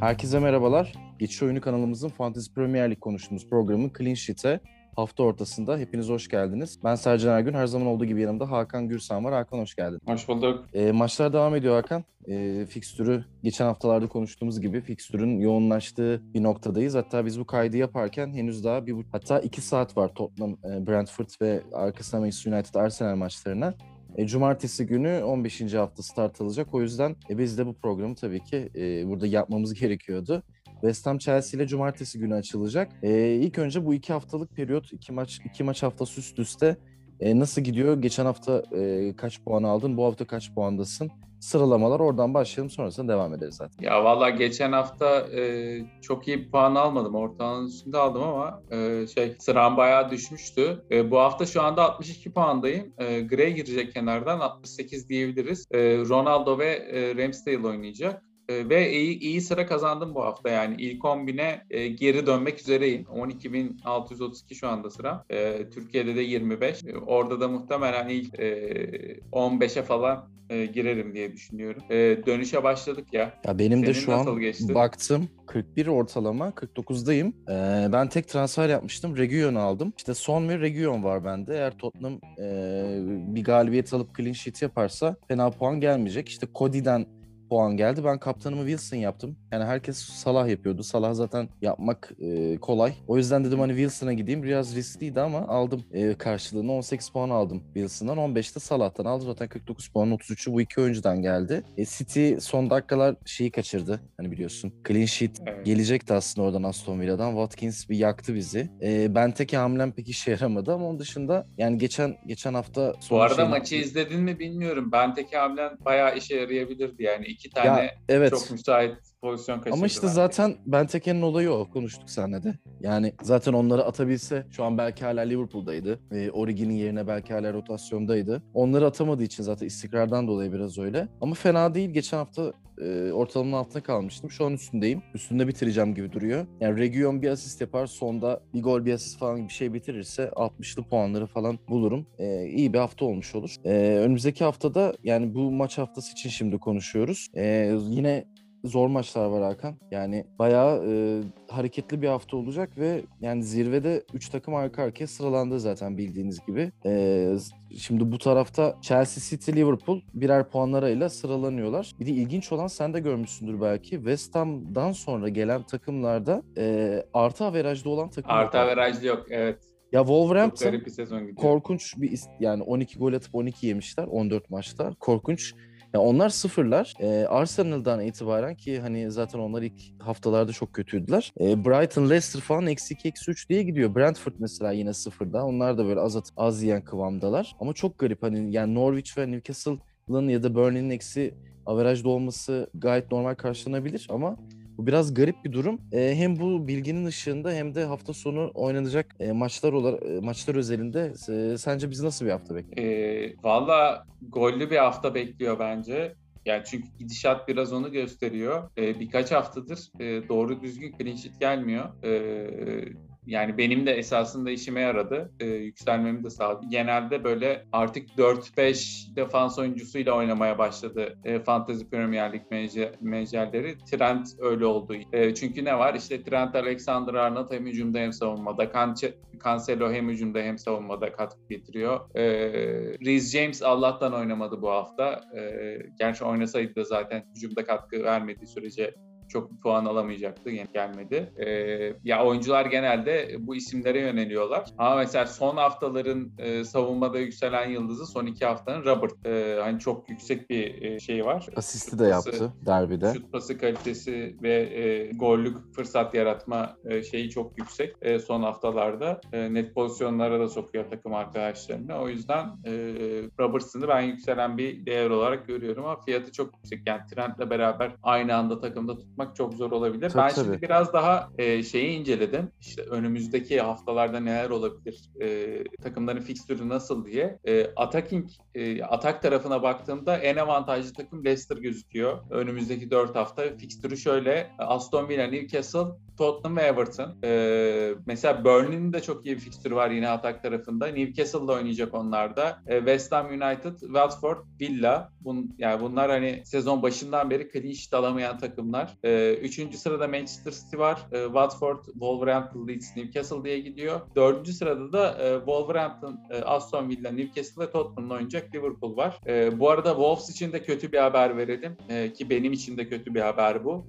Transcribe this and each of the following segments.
Herkese merhabalar. Geçiş Oyunu kanalımızın Fantasy Premier League konuştuğumuz programın Clean Sheet'e hafta ortasında hepiniz hoş geldiniz. Ben Sercan Ergün. Her zaman olduğu gibi yanımda Hakan Gürsan var. Hakan hoş geldin. Hoş bulduk. E, maçlar devam ediyor Hakan. E, fikstürü geçen haftalarda konuştuğumuz gibi fikstürün yoğunlaştığı bir noktadayız. Hatta biz bu kaydı yaparken henüz daha bir hatta iki saat var Tottenham, e, Brentford ve arkasına Manchester United Arsenal maçlarına. E, cumartesi günü 15. hafta start alacak. O yüzden e, biz de bu programı tabii ki e, burada yapmamız gerekiyordu. West Ham Chelsea ile cumartesi günü açılacak. E, ilk önce bu iki haftalık periyot, iki maç iki maç haftası üst üste e, nasıl gidiyor? Geçen hafta e, kaç puan aldın? Bu hafta kaç puandasın? Sıralamalar oradan başlayalım sonrasında devam ederiz zaten. Ya valla geçen hafta e, çok iyi bir puan almadım. Ortalamanın üstünde aldım ama e, şey sıram bayağı düşmüştü. E, bu hafta şu anda 62 puandayım. E, Gray girecek kenardan 68 diyebiliriz. E, Ronaldo ve e, Ramsdale oynayacak. Ee, ve iyi, iyi sıra kazandım bu hafta yani ilk 10.000'e e, geri dönmek üzereyim. 12.632 şu anda sıra. E, Türkiye'de de 25. E, orada da muhtemelen ilk e, 15'e falan e, girerim diye düşünüyorum. E, dönüşe başladık ya. Ya benim Senin de şu an geçti? baktım 41 ortalama 49'dayım. Ee, ben tek transfer yapmıştım. Reguilon'u aldım. İşte son ve Reguilon var bende. Eğer Tottenham e, bir galibiyet alıp clean sheet yaparsa fena puan gelmeyecek. İşte Cody'den puan geldi. Ben kaptanımı Wilson yaptım. Yani herkes Salah yapıyordu. Salah zaten yapmak e, kolay. O yüzden dedim hani Wilson'a gideyim. Biraz riskliydi ama aldım e, karşılığını. 18 puan aldım Wilson'dan. 15'te Salah'tan aldım. Zaten 49 puan 33'ü bu iki oyuncudan geldi. E, City son dakikalar şeyi kaçırdı. Hani biliyorsun. Clean sheet evet. gelecekti aslında oradan Aston Villa'dan. Watkins bir yaktı bizi. E, ben tek hamlem pek işe yaramadı ama onun dışında yani geçen geçen hafta Bu arada şey... maçı izledin mi bilmiyorum. Ben tek hamlem bayağı işe yarayabilirdi yani iki tane ya, evet. çok müsait pozisyon kaçırdı. Ama işte zaten Benteke'nin olayı o. Konuştuk seninle de. Yani zaten onları atabilse şu an belki hala Liverpool'daydı. E, Origi'nin yerine belki hala rotasyondaydı. Onları atamadığı için zaten istikrardan dolayı biraz öyle. Ama fena değil. Geçen hafta e, ortalamanın altında kalmıştım. Şu an üstündeyim. Üstünde bitireceğim gibi duruyor. Yani Region bir asist yapar. Sonda bir gol bir asist falan bir şey bitirirse 60'lı puanları falan bulurum. E, iyi bir hafta olmuş olur. E, önümüzdeki haftada yani bu maç haftası için şimdi konuşuyoruz. E, yine zor maçlar var Hakan. Yani bayağı e, hareketli bir hafta olacak ve yani zirvede 3 takım arka arkaya sıralandı zaten bildiğiniz gibi. E, şimdi bu tarafta Chelsea City, Liverpool birer puanlarıyla sıralanıyorlar. Bir de ilginç olan sen de görmüşsündür belki. West Ham'dan sonra gelen takımlarda e, artı averajda olan takım Artı averajlı yok evet. Ya Wolverhampton bir korkunç bir yani 12 gol atıp 12 yemişler 14 maçta. Korkunç. Ya onlar sıfırlar. E, Arsenal'dan itibaren ki hani zaten onlar ilk haftalarda çok kötüydüler. E, Brighton, Leicester falan eksi 2, eksi 3 diye gidiyor. Brentford mesela yine sıfırda. Onlar da böyle az, az yiyen kıvamdalar. Ama çok garip hani yani Norwich ve Newcastle'ın ya da Burnley'nin eksi averajda olması gayet normal karşılanabilir ama bu biraz garip bir durum. E, hem bu bilginin ışığında hem de hafta sonu oynanacak e, maçlar olarak e, maçlar özelinde e, sence biz nasıl bir hafta bekliyoruz? E, Valla gollü bir hafta bekliyor bence. Yani çünkü gidişat biraz onu gösteriyor. Ee, birkaç haftadır e, doğru düzgün clean sheet gelmiyor. Ee, yani benim de esasında işime yaradı. E, yükselmemi de sağladı. Genelde böyle artık 4-5 defans oyuncusuyla oynamaya başladı e, Fantasy Premier League menajerleri. Trent öyle oldu. E, çünkü ne var? İşte Trent Alexander-Arnold hem hücumda hem savunmada. Cancelo hem hücumda hem savunmada katkı getiriyor. E, Reece James Allah'tan oynamadı bu hafta. E, gerçi oynasaydı da zaten hücumda katkı vermediği sürece çok puan alamayacaktı. Yani gelmedi. E, ya oyuncular genelde bu isimlere yöneliyorlar. Ama mesela son haftaların e, savunmada yükselen yıldızı son iki haftanın Robert. E, hani çok yüksek bir e, şey var. Asisti de pası, yaptı derbide. Şut pası kalitesi ve e, gollük fırsat yaratma e, şeyi çok yüksek e, son haftalarda. E, net pozisyonlara da sokuyor takım arkadaşlarını. O yüzden e, Robertson'ı ben yükselen bir değer olarak görüyorum ama fiyatı çok yüksek. Yani Trent'le beraber aynı anda takımda tut tutmak çok zor olabilir. Tabii, ben tabii. şimdi biraz daha e, şeyi inceledim. İşte önümüzdeki haftalarda neler olabilir, e, takımların fikstürü nasıl diye. E, attacking, e, atak tarafına baktığımda en avantajlı takım Leicester gözüküyor. Önümüzdeki 4 hafta fikstürü şöyle. Aston Villa, Newcastle, Tottenham ve Everton. Ee, mesela Burnley'nin de çok iyi bir fikstürü var yine atak tarafında. Newcastle'da oynayacak onlarda. Ee, West Ham United, Watford, Villa. Bun, yani bunlar hani sezon başından beri clean sheet alamayan takımlar. E, üçüncü sırada Manchester City var. E, Watford, Wolverhampton, Leeds, Newcastle diye gidiyor. Dördüncü sırada da e, Wolverhampton, e, Aston Villa, Newcastle ve Tottenham'la oynayacak Liverpool var. E, bu arada Wolves için de kötü bir haber verelim. Ki benim için de kötü bir haber bu.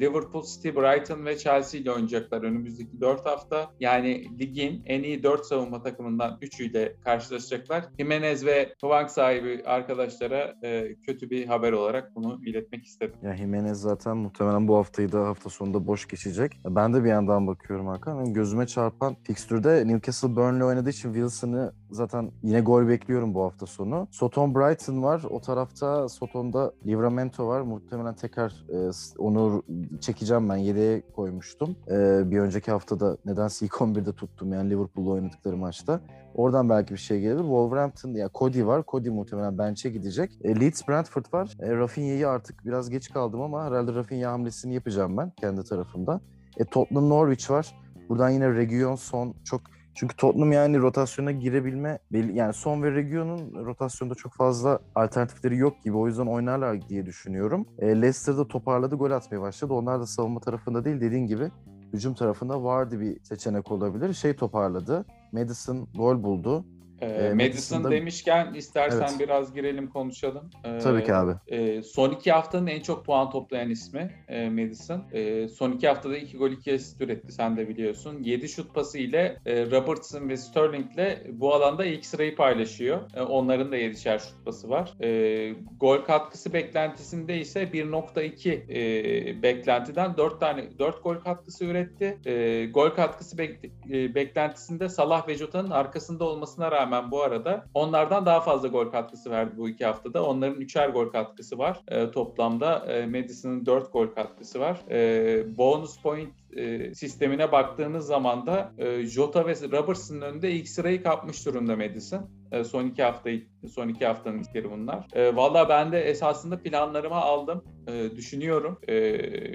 Liverpool, City, Brighton ve Chelsea ile oynayacaklar önümüzdeki 4 hafta. Yani ligin en iyi 4 savunma takımından 3'üyle karşılaşacaklar. Jimenez ve Hwang sahibi arkadaşlara e, kötü bir haber olarak bunu iletmek istedim. Ya Jimenez zaten muhtemelen bu haftayı da hafta sonunda boş geçecek. Ben de bir yandan bakıyorum Hakan. Benim gözüme çarpan fikstürde Newcastle Burnley oynadığı için Wilson'ı zaten yine gol bekliyorum bu hafta sonu. Soton Brighton var. O tarafta Soton'da Livramento var. Muhtemelen tekrar e, onu çekeceğim ben. Yedeğe koymuştum. E, bir önceki haftada nedense ilk 11'de tuttum yani Liverpool'la oynadıkları maçta. Oradan belki bir şey gelir. Wolverhampton ya Cody var. Cody muhtemelen bench'e gidecek. E, Leeds Brentford var. E, Rafinha'yı artık biraz geç kaldım ama herhalde Rafinha hamlesini yapacağım ben kendi tarafımda. E, Tottenham Norwich var. Buradan yine Region son çok çünkü Tottenham yani rotasyona girebilme yani son ve Region'un rotasyonda çok fazla alternatifleri yok gibi. O yüzden oynarlar diye düşünüyorum. E, Leicester'da toparladı, gol atmaya başladı. Onlar da savunma tarafında değil dediğin gibi hücum tarafında vardı bir seçenek olabilir. Şey toparladı. Madison gol buldu. E, Madison Madison'da... demişken istersen evet. biraz girelim konuşalım. E, Tabii ki abi. E, son iki haftanın en çok puan toplayan ismi e, Madison. E, son iki haftada iki gol iki asist üretti sen de biliyorsun. Yedi şut pası ile e, Robertson ve Sterling ile bu alanda ilk sırayı paylaşıyor. E, onların da yedişer şut pası var. E, gol katkısı beklentisinde ise 1.2 e, beklentiden 4 tane 4 gol katkısı üretti. E, gol katkısı bek, e, beklentisinde Salah ve Jota'nın arkasında olmasına rağmen rağmen bu arada onlardan daha fazla gol katkısı verdi bu iki haftada. Onların üçer gol katkısı var. E, toplamda e, Madison'ın dört gol katkısı var. E, bonus point e, sistemine baktığınız zaman da e, Jota ve Robertson'ın önünde ilk sırayı kapmış durumda Madison. E, son iki hafta son iki haftanın ilkleri bunlar. E, Valla ben de esasında planlarıma aldım. E, düşünüyorum. E,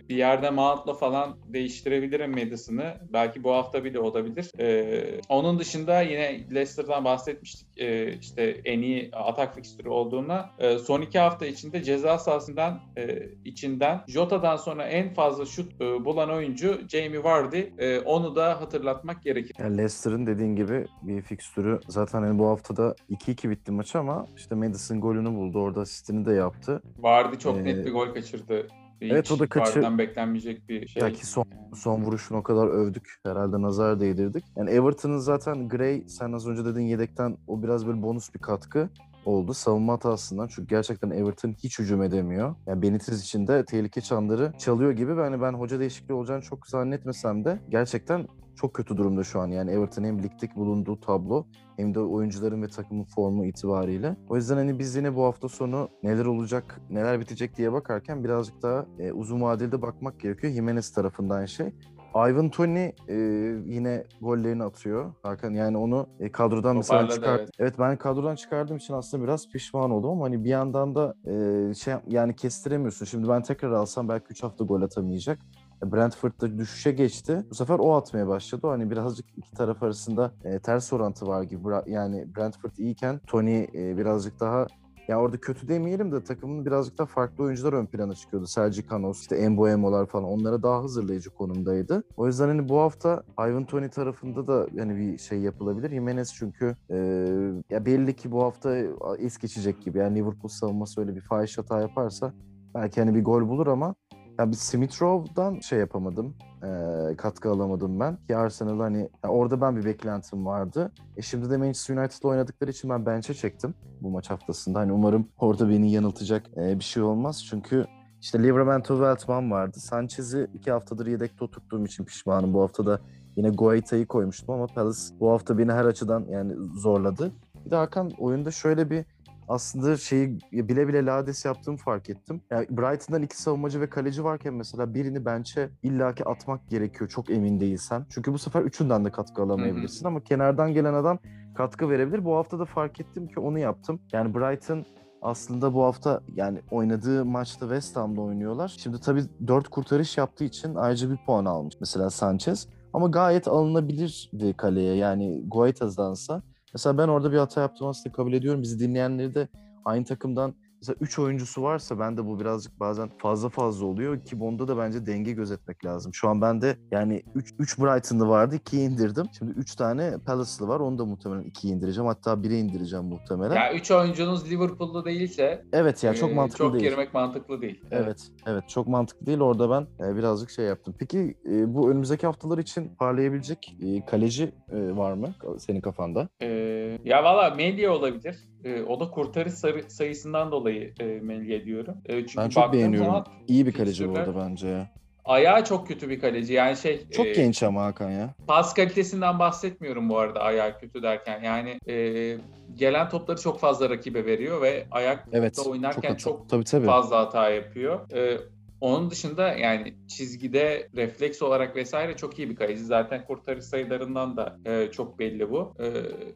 bir yerde Mount'la falan değiştirebilirim Madison'ı. Belki bu hafta bile olabilir. E, onun dışında yine Leicester'dan bahsetmiştik. E, işte en iyi atak fikstürü olduğuna. E, son iki hafta içinde ceza sahasından e, içinden Jota'dan sonra en fazla şut e, bulan oyuncu Jamie Vardy. E, onu da hatırlatmak gerekir. Yani Leicester'ın dediğin gibi bir fikstürü zaten hani bu haftada 2-2 bitti maç ama işte Madison golünü buldu. Orada asistini de yaptı. Vardy çok ee, net bir gol kaçırdı. Hiç evet o da kaçır. beklenmeyecek bir şey. Belki son, son vuruşunu o kadar övdük. Herhalde nazar değdirdik. Yani Everton'ın zaten Gray sen az önce dediğin yedekten o biraz bir bonus bir katkı oldu savunma hatasından. Çünkü gerçekten Everton hiç hücum edemiyor. Yani Benitez için de tehlike çanları çalıyor gibi. Yani ben hoca değişikliği olacağını çok zannetmesem de gerçekten çok kötü durumda şu an. Yani Everton hem ligdeki bulunduğu tablo hem de oyuncuların ve takımın formu itibariyle. O yüzden hani biz yine bu hafta sonu neler olacak, neler bitecek diye bakarken birazcık daha e, uzun vadede bakmak gerekiyor. Jimenez tarafından şey. Ivan Tony e, yine gollerini atıyor Hakan. Yani onu e, kadrodan mesela çıkart. Evet. evet ben kadrodan çıkardığım için aslında biraz pişman oldum ama hani bir yandan da e, şey yani kestiremiyorsun. Şimdi ben tekrar alsam belki 3 hafta gol atamayacak. E, Brentford'da düşüşe geçti. Bu sefer o atmaya başladı. Hani birazcık iki taraf arasında e, ters orantı var gibi. Yani Brentford iyiyken Tony e, birazcık daha ya orada kötü demeyelim de takımın birazcık da farklı oyuncular ön plana çıkıyordu. Sergi Canos, işte Emboemo'lar falan onlara daha hazırlayıcı konumdaydı. O yüzden hani bu hafta Ivan Tony tarafında da hani bir şey yapılabilir. Jimenez çünkü e, ya belli ki bu hafta es geçecek gibi. Yani Liverpool savunması öyle bir fahiş hata yaparsa belki hani bir gol bulur ama ya bir Smith Rowe'dan şey yapamadım. E, katkı alamadım ben. Ki Arsenal hani orada ben bir beklentim vardı. E şimdi de Manchester United'la oynadıkları için ben bench'e çektim bu maç haftasında. Hani umarım orada beni yanıltacak e, bir şey olmaz. Çünkü işte Livramento Veltman vardı. Sanchez'i iki haftadır yedekte oturttuğum için pişmanım. Bu hafta da yine Guaita'yı koymuştum ama Palace bu hafta beni her açıdan yani zorladı. Bir de Hakan oyunda şöyle bir aslında şeyi bile bile lades yaptığımı fark ettim. Yani Brighton'dan iki savunmacı ve kaleci varken mesela birini bench'e illaki atmak gerekiyor çok emin değilsen. Çünkü bu sefer üçünden de katkı alamayabilirsin ama kenardan gelen adam katkı verebilir. Bu hafta da fark ettim ki onu yaptım. Yani Brighton aslında bu hafta yani oynadığı maçta West Ham'da oynuyorlar. Şimdi tabii 4 kurtarış yaptığı için ayrıca bir puan almış mesela Sanchez. Ama gayet alınabilirdi kaleye yani Goitas'dansa Mesela ben orada bir hata yaptım aslında kabul ediyorum. Bizi dinleyenleri de aynı takımdan mesela 3 oyuncusu varsa bende bu birazcık bazen fazla fazla oluyor ki Bond'da da bence denge gözetmek lazım. Şu an bende yani 3 3 Brighton'lı vardı 2'ye indirdim. Şimdi 3 tane Palace'lı var. Onu da muhtemelen 2'ye indireceğim. Hatta 1'e indireceğim muhtemelen. Ya 3 oyuncunuz Liverpool'lu değilse evet ya çok e, mantıklı çok değil. girmek mantıklı değil. Evet, evet çok mantıklı değil. Orada ben e, birazcık şey yaptım. Peki e, bu önümüzdeki haftalar için parlayabilecek e, kaleci e, var mı senin kafanda? Ee, ya valla Melya olabilir. Ee, o da kurtarış sayısından dolayı e, Melya diyorum. E, çünkü Ben çok beğeniyorum. zaman İyi bir kaleci bu arada bence ya. Ayağı çok kötü bir kaleci. Yani şey Çok e, genç ama Hakan ya. pas kalitesinden bahsetmiyorum bu arada ayağı kötü derken. Yani e, gelen topları çok fazla rakibe veriyor ve ayak Evet. oynarken hata- çok, tabii tabii. fazla hata yapıyor. E, onun dışında yani çizgide refleks olarak vesaire çok iyi bir kaleci. Zaten kurtarış sayılarından da e, çok belli bu. E,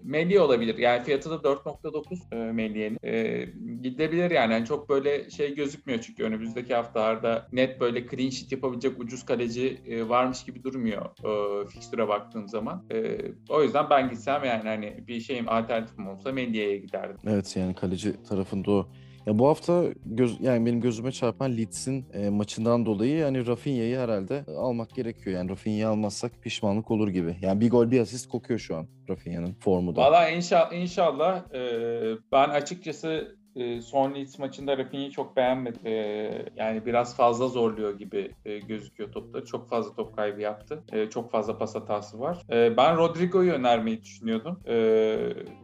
Melli olabilir. Yani fiyatı da 4.9 e, Melli'nin. E, gidebilir yani. yani. Çok böyle şey gözükmüyor çünkü önümüzdeki haftalarda net böyle clean sheet yapabilecek ucuz kaleci e, varmış gibi durmuyor e, fikstüre baktığım zaman. E, o yüzden ben gitsem yani hani bir şeyim alternatifim olsa Melli'ye giderdim. Evet yani kaleci tarafında o. Ya bu hafta göz, yani benim gözüme çarpan Leeds'in e, maçından dolayı yani Rafinha'yı herhalde almak gerekiyor. Yani Rafinha'yı almazsak pişmanlık olur gibi. Yani bir gol bir asist kokuyor şu an Rafinha'nın formu da. Valla inşallah, inşallah e, ben açıkçası e, son Leeds maçında Rafinha'yı çok beğenmedim. E, yani biraz fazla zorluyor gibi e, gözüküyor topları. Çok fazla top kaybı yaptı. E, çok fazla pas hatası var. E, ben Rodrigo'yu önermeyi düşünüyordum. E,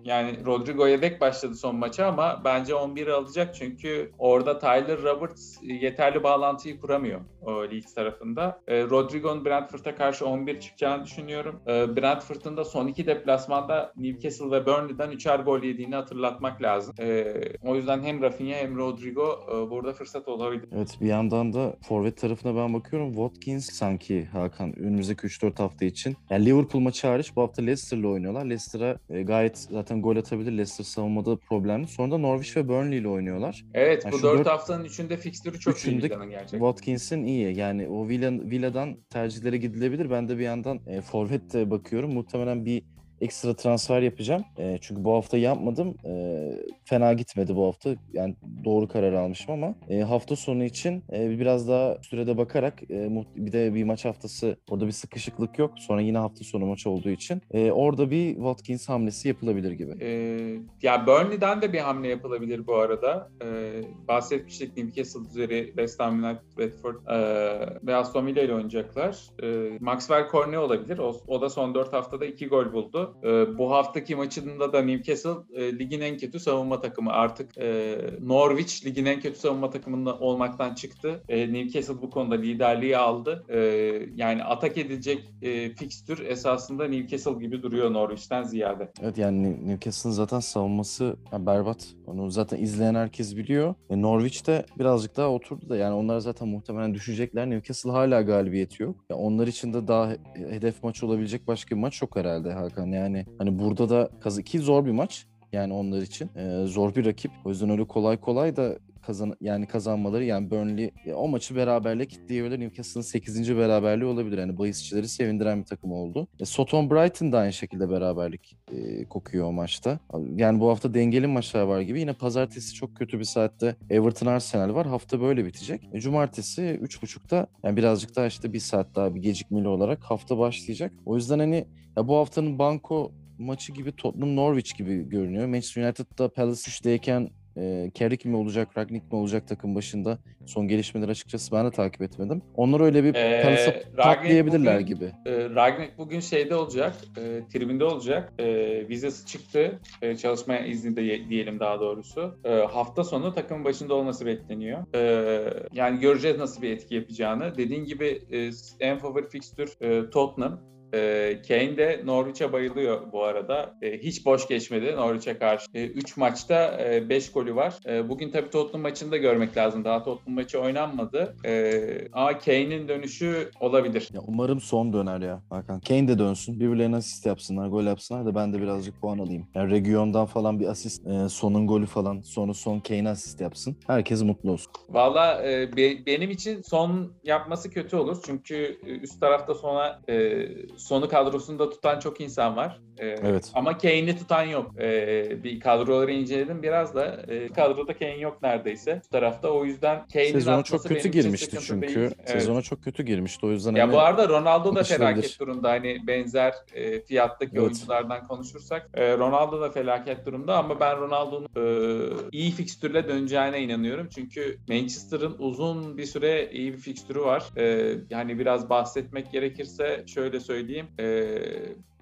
yani Rodrigo yedek başladı son maça ama bence 11'i alacak çünkü orada Tyler Roberts yeterli bağlantıyı kuramıyor o Leeds tarafında. E, Rodrigo'nun Brentford'a karşı 11 çıkacağını düşünüyorum. E, Brentford'un da son iki deplasmanda Newcastle ve Burnley'den üçer gol yediğini hatırlatmak lazım. E, o yüzden hem Rafinha hem Rodrigo e, burada fırsat olabilir. Evet bir yandan da forvet tarafına ben bakıyorum. Watkins sanki Hakan önümüzdeki 3-4 hafta için. Yani Liverpool maçı hariç bu hafta Leicester'la oynuyorlar. Leicester'a e, gayet zaten gol atabilir. Leicester savunmada problemli. Sonra da Norwich ve Burnley ile oynuyorlar. Evet Yani bu şu dört dört- haftanın üçünde fikstürü çok Üçünde iyi Villan'ın gerçekten. Watkins'in iyi. Yani o Villa, Villa'dan tercihlere gidilebilir. Ben de bir yandan e, forvet de bakıyorum. Muhtemelen bir ekstra transfer yapacağım. E, çünkü bu hafta yapmadım. E, fena gitmedi bu hafta. Yani doğru karar almışım ama e, hafta sonu için e, biraz daha sürede bakarak e, bir de bir maç haftası orada bir sıkışıklık yok. Sonra yine hafta sonu maçı olduğu için e, orada bir Watkins hamlesi yapılabilir gibi. Ee, ya Burnley'den de bir hamle yapılabilir bu arada. Ee, bahsetmiştik Newcastle üzeri West Ham United, Watford ee, ve Aston Villa ile oynayacaklar. Ee, Maxwell Cornet olabilir. O, o da son 4 haftada 2 gol buldu. Ee, bu haftaki maçında da Newcastle e, ligin en kötü savunma takımı. Artık e, Norwich ligin en kötü savunma takımında olmaktan çıktı. E, Newcastle bu konuda liderliği aldı. E, yani atak edilecek e, fikstür esasında Newcastle gibi duruyor Norwich'ten ziyade. Evet yani Newcastle'ın zaten savunması ya berbat. Onu zaten izleyen herkes biliyor. E, Norwich de birazcık daha oturdu da yani onlar zaten muhtemelen düşecekler. Newcastle hala galibiyeti yok. Ya onlar için de daha he- hedef maç olabilecek başka bir maç yok herhalde Hakan. Yani hani burada da kazı ki zor bir maç. Yani onlar için E, zor bir rakip. O yüzden öyle kolay kolay da kazan yani kazanmaları yani Burnley o maçı beraberle kitleyebilir. Newcastle'ın 8. beraberliği olabilir. Yani bahisçileri sevindiren bir takım oldu. E, Soton Brighton da aynı şekilde beraberlik e, kokuyor o maçta. Yani bu hafta dengeli maçlar var gibi. Yine pazartesi çok kötü bir saatte Everton Arsenal var. Hafta böyle bitecek. E, cumartesi 3.30'da yani birazcık daha işte bir saat daha bir gecikmeli olarak hafta başlayacak. O yüzden hani ya bu haftanın banko maçı gibi Tottenham Norwich gibi görünüyor. Manchester United'da Palace 3'teyken e, Carrick mi olacak, Ragnick mi olacak takım başında? Son gelişmeleri açıkçası ben de takip etmedim. Onlar öyle bir Ee, Ragnick patlayabilirler bugün- gibi. E, Ragnik bugün şeyde olacak, e, tribünde olacak. E, vizesi çıktı, e, çalışmaya izninde ye- diyelim daha doğrusu. E, hafta sonu takımın başında olması bekleniyor. E, yani göreceğiz nasıl bir etki yapacağını. Dediğin gibi e, en favori fikstür e, Tottenham. E, Kane de Norwich'e bayılıyor bu arada. E, hiç boş geçmedi Norwich'e karşı. 3 maçta 5 golü var. E, bugün tabii Tottenham maçını da görmek lazım. Daha Tottenham maçı oynanmadı. E, ama Kane'in dönüşü olabilir. Ya umarım son döner ya Hakan. Kane de dönsün. Birbirlerine asist yapsınlar, gol yapsınlar da ben de birazcık puan alayım. Yani Region'dan falan bir asist, e, sonun golü falan, sonra son Kane asist yapsın. Herkes mutlu olsun. Valla e, be- benim için son yapması kötü olur. Çünkü e, üst tarafta sona e, sonu kadrosunda tutan çok insan var. Ee, Evet. Ama Kane'i tutan yok. Ee, bir kadroları inceledim biraz da. E, kadroda Kane yok neredeyse bu tarafta. O yüzden Kane'in Sezona çok kötü girmişti çünkü. değil. Evet. Sezona çok kötü girmişti. O yüzden Ya hani bu arada Ronaldo da felaket durumda. Hani benzer e, fiyattaki Evet. oyunculardan konuşursak e, Ronaldo da felaket durumda ama ben Ronaldo'nun e, iyi fikstürle döneceğine inanıyorum. Çünkü Manchester'ın uzun bir süre iyi bir fikstürü var. E, yani biraz bahsetmek gerekirse şöyle söyleyeyim. E,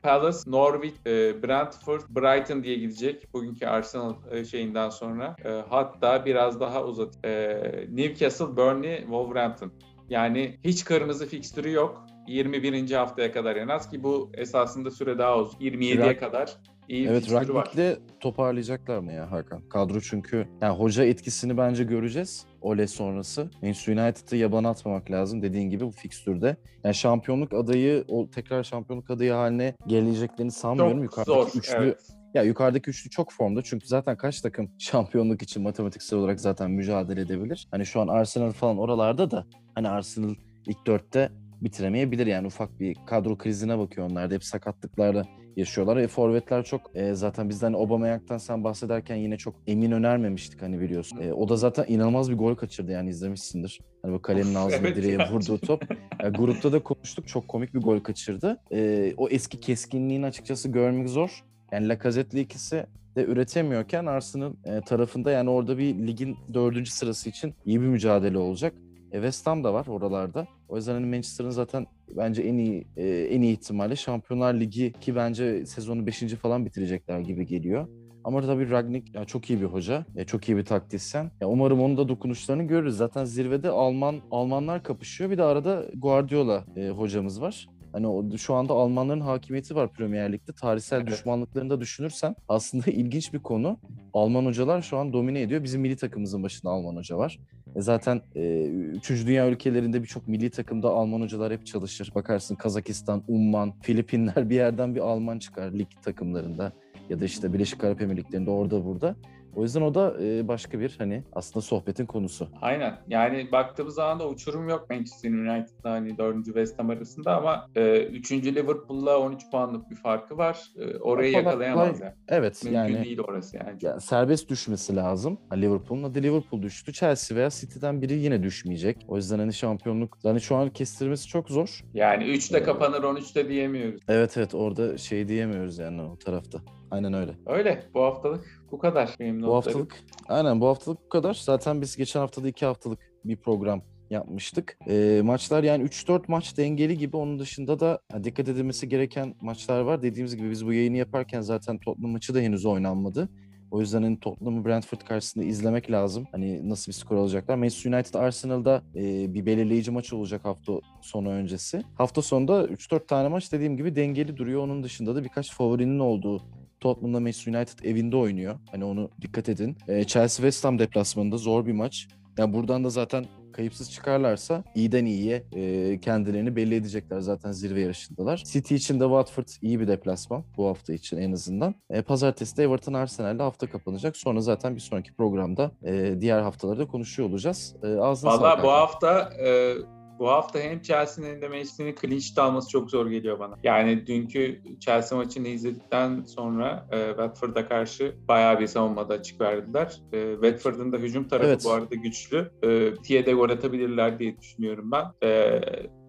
Palace, Norwich, e, Brentford, Brighton diye gidecek bugünkü Arsenal e, şeyinden sonra. E, hatta biraz daha uzat. E, Newcastle, Burnley, Wolverhampton. Yani hiç kırmızı fikstürü yok. 21. haftaya kadar en az ki bu esasında süre daha uzun. 27'ye Rak- kadar iyi Evet fikstürü var. Ragnik'le toparlayacaklar mı ya Hakan? Kadro çünkü yani hoca etkisini bence göreceğiz. Ole sonrası. Manchester United'ı yabana atmamak lazım dediğin gibi bu fikstürde. Yani şampiyonluk adayı o tekrar şampiyonluk adayı haline geleceklerini sanmıyorum. Çok Yukarıdaki zor. üçlü Evet. ya yukarıdaki üçlü çok formda çünkü zaten kaç takım şampiyonluk için matematiksel olarak zaten mücadele edebilir. Hani şu an Arsenal falan oralarda da hani Arsenal ilk dörtte bitiremeyebilir yani ufak bir kadro krizine bakıyor onlar da hep sakatlıklarla yaşıyorlar. E, forvetler çok e, zaten bizden Aubameyang'dan sen bahsederken yine çok emin önermemiştik hani biliyorsun. E, o da zaten inanılmaz bir gol kaçırdı yani izlemişsindir. Hani bu kalenin ağzına evet direğe ya. vurduğu top. Ya, grupta da konuştuk çok komik bir gol kaçırdı. E, o eski keskinliğini açıkçası görmek zor. Yani Lacazette'li ikisi de üretemiyorken Arsenal e, tarafında yani orada bir ligin dördüncü sırası için iyi bir mücadele olacak. E, West Ham da var oralarda. O yüzden hani Manchester'ın zaten bence en iyi e, en iyi ihtimalle Şampiyonlar Ligi ki bence sezonu 5. falan bitirecekler gibi geliyor. Ama tabii Ragnik ya çok iyi bir hoca, e, çok iyi bir taktisyen. Ya umarım onun da dokunuşlarını görürüz. Zaten zirvede Alman Almanlar kapışıyor. Bir de arada Guardiola e, hocamız var. Hani o, şu anda Almanların hakimiyeti var Premier Lig'de. Tarihsel Evet. düşmanlıklarını da düşünürsen aslında ilginç bir konu. Alman hocalar şu an domine ediyor. Bizim milli takımımızın başında Alman hoca var. E zaten e, üçüncü dünya ülkelerinde birçok milli takımda Alman hocalar hep çalışır. Bakarsın Kazakistan, Umman, Filipinler bir yerden bir Alman çıkar lig takımlarında ya da işte Birleşik Arap Emirlikleri'nde orada burada. O yüzden o da e, başka bir hani aslında sohbetin konusu. Aynen. Yani baktığımız zaman da uçurum yok Manchester United'la hani 4. West Ham arasında ama e, 3. Liverpool'la 13 puanlık bir farkı var. E, orayı yakalayamaz yani. Evet Mümkün yani değil orası yani. Ya serbest düşmesi lazım. Liverpool'un adı Liverpool düştü. Chelsea veya City'den biri yine düşmeyecek. O yüzden hani şampiyonluk hani şu an kestirmesi çok zor. Yani 3'te kapanır 13'te diyemiyoruz. Evet evet orada şey diyemiyoruz yani o tarafta. Aynen öyle. Öyle. Bu haftalık bu kadar benim Bu notlarım. haftalık aynen bu haftalık bu kadar. Zaten biz geçen haftada iki haftalık bir program yapmıştık. Ee, maçlar yani 3-4 maç dengeli gibi. Onun dışında da ha, dikkat edilmesi gereken maçlar var. Dediğimiz gibi biz bu yayını yaparken zaten Tottenham maçı da henüz oynanmadı. O yüzden hani Tottenham'ı Brentford karşısında izlemek lazım. Hani nasıl bir skor alacaklar. Manchester United Arsenal'da e, bir belirleyici maç olacak hafta sonu öncesi. Hafta sonunda 3-4 tane maç dediğim gibi dengeli duruyor. Onun dışında da birkaç favorinin olduğu Tottenham'da Manchester United evinde oynuyor. Hani onu dikkat edin. E, Chelsea West Ham deplasmanında zor bir maç. Yani buradan da zaten kayıpsız çıkarlarsa iyiden iyiye e, kendilerini belli edecekler. Zaten zirve yarışındalar. City için de Watford iyi bir deplasman bu hafta için en azından. E, Pazartesi de Everton Arsenal'le hafta kapanacak. Sonra zaten bir sonraki programda e, diğer haftalarda konuşuyor olacağız. E, ağzına Valla bu hafta e, bu hafta hem Chelsea'nin hem de Manchester'ın clean sheet alması çok zor geliyor bana. Yani dünkü Chelsea maçını izledikten sonra e, Watford'a karşı bayağı bir savunmada açık verdiler. E, Watford'un da hücum tarafı Evet. bu arada güçlü. E, Tiye'de gol atabilirler diye düşünüyorum ben. E,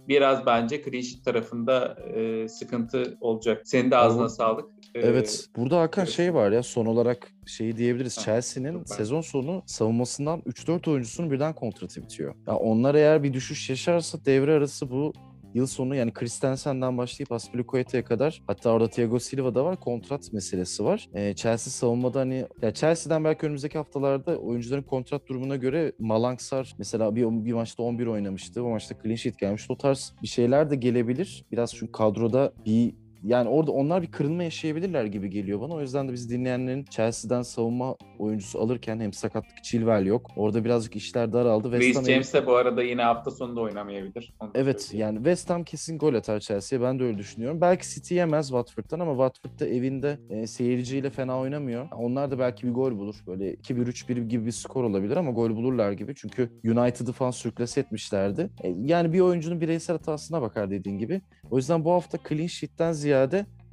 biraz bence clean tarafında e, sıkıntı olacak. Senin de ağzına Ama- sağlık. E, Evet. Burada Hakan evet. şey var ya son olarak şeyi diyebiliriz. Chelsea'nin sezon sonu savunmasından 3-4 oyuncusunun birden kontratı bitiyor. Ya onlar eğer bir düşüş yaşarsa devre arası bu yıl sonu yani Christensen'den başlayıp Aspilicueta'ya kadar hatta orada Thiago Silva da var kontrat meselesi var. Ee, Chelsea savunmada hani ya Chelsea'den belki önümüzdeki haftalarda oyuncuların kontrat durumuna göre Malangsar mesela bir, bir maçta 11 oynamıştı. O maçta clean sheet gelmişti. O tarz bir şeyler de gelebilir. Biraz çünkü kadroda bir yani orada onlar bir kırılma yaşayabilirler gibi geliyor bana. O yüzden de biz dinleyenlerin Chelsea'den savunma oyuncusu alırken hem sakatlık Chilwell yok. Orada birazcık işler daraldı. West Ham James de bu arada yine hafta sonunda oynamayabilir. Onu Evet söyleyeyim. yani West Ham kesin gol atar Chelsea'ye. Ben de öyle düşünüyorum. Belki City yemez Watford'dan ama Watford da evinde e, seyirciyle fena oynamıyor. Onlar da belki bir gol bulur. Böyle 2-1 3-1 gibi bir skor olabilir ama gol bulurlar gibi. Çünkü United'ı falan sürklase etmişlerdi. E, yani bir oyuncunun bireysel hatasına bakar dediğin gibi. O yüzden bu hafta clean sheet'ten ziyade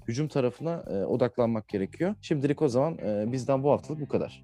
hücum tarafına e, odaklanmak gerekiyor. Şimdilik o zaman e, bizden bu haftalık bu kadar.